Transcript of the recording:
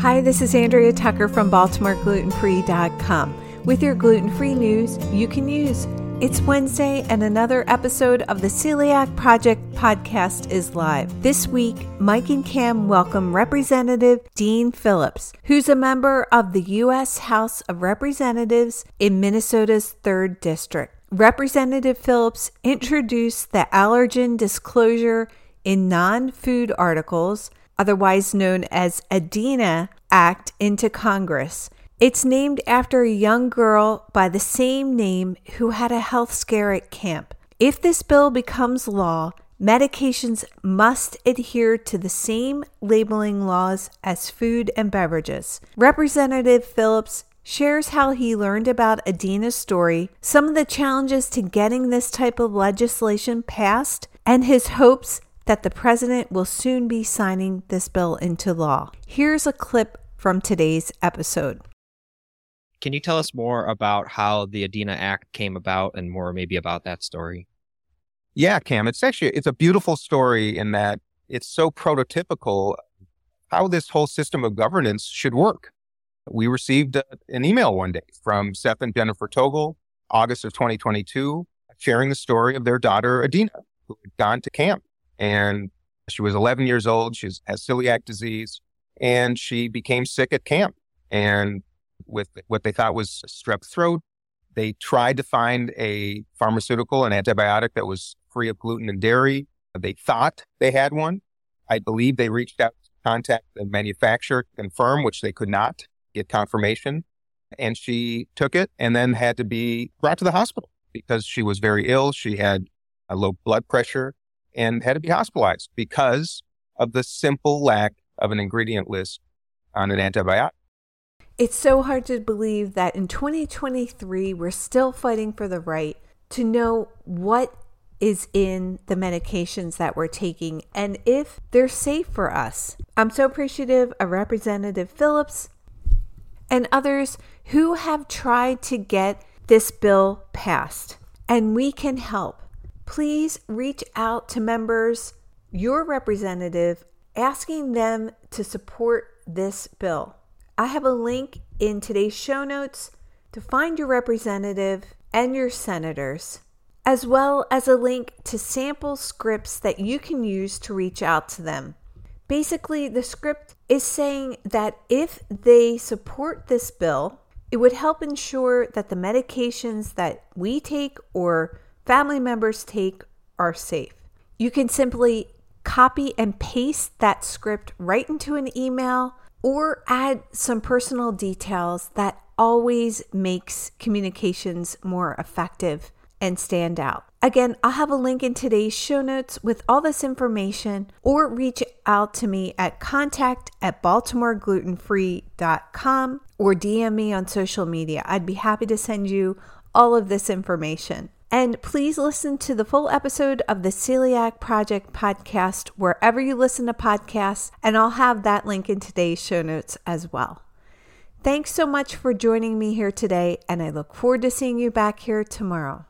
Hi, this is Andrea Tucker from BaltimoreGlutenFree.com with your gluten free news you can use. It's Wednesday, and another episode of the Celiac Project podcast is live. This week, Mike and Cam welcome Representative Dean Phillips, who's a member of the U.S. House of Representatives in Minnesota's 3rd District. Representative Phillips introduced the allergen disclosure in non food articles otherwise known as ADINA Act, into Congress. It's named after a young girl by the same name who had a health scare at camp. If this bill becomes law, medications must adhere to the same labeling laws as food and beverages. Representative Phillips shares how he learned about Adina's story, some of the challenges to getting this type of legislation passed, and his hopes that the president will soon be signing this bill into law. Here's a clip from today's episode. Can you tell us more about how the Adina Act came about and more maybe about that story? Yeah, Cam, it's actually it's a beautiful story in that it's so prototypical how this whole system of governance should work. We received a, an email one day from Seth and Jennifer Togel, August of 2022, sharing the story of their daughter Adina, who had gone to camp and she was 11 years old. She has celiac disease and she became sick at camp. And with what they thought was strep throat, they tried to find a pharmaceutical, an antibiotic that was free of gluten and dairy. They thought they had one. I believe they reached out to contact the manufacturer to confirm, which they could not get confirmation. And she took it and then had to be brought to the hospital because she was very ill. She had a low blood pressure and had to be hospitalized because of the simple lack of an ingredient list on an antibiotic. It's so hard to believe that in 2023, we're still fighting for the right to know what is in the medications that we're taking and if they're safe for us. I'm so appreciative of Representative Phillips and others who have tried to get this bill passed, and we can help please reach out to members, your representative, asking them to support this bill. I have a link in today's show notes to find your representative and your senators, as well as a link to sample scripts that you can use to reach out to them. Basically, the script is saying that if they support this bill, it would help ensure that the medications that we take or family members take are safe. You can simply copy and paste that script right into an email or add some personal details that always makes communications more effective and stand out. Again, I'll have a link in today's show notes with all this information or reach out to me at contact at baltimoreglutenfree.com or DM me on social media. I'd be happy to send you all of this information. And please listen to the full episode of the Celiac Project podcast wherever you listen to podcasts, and I'll have that link in today's show notes as well. Thanks so much for joining me here today, and I look forward to seeing you back here tomorrow.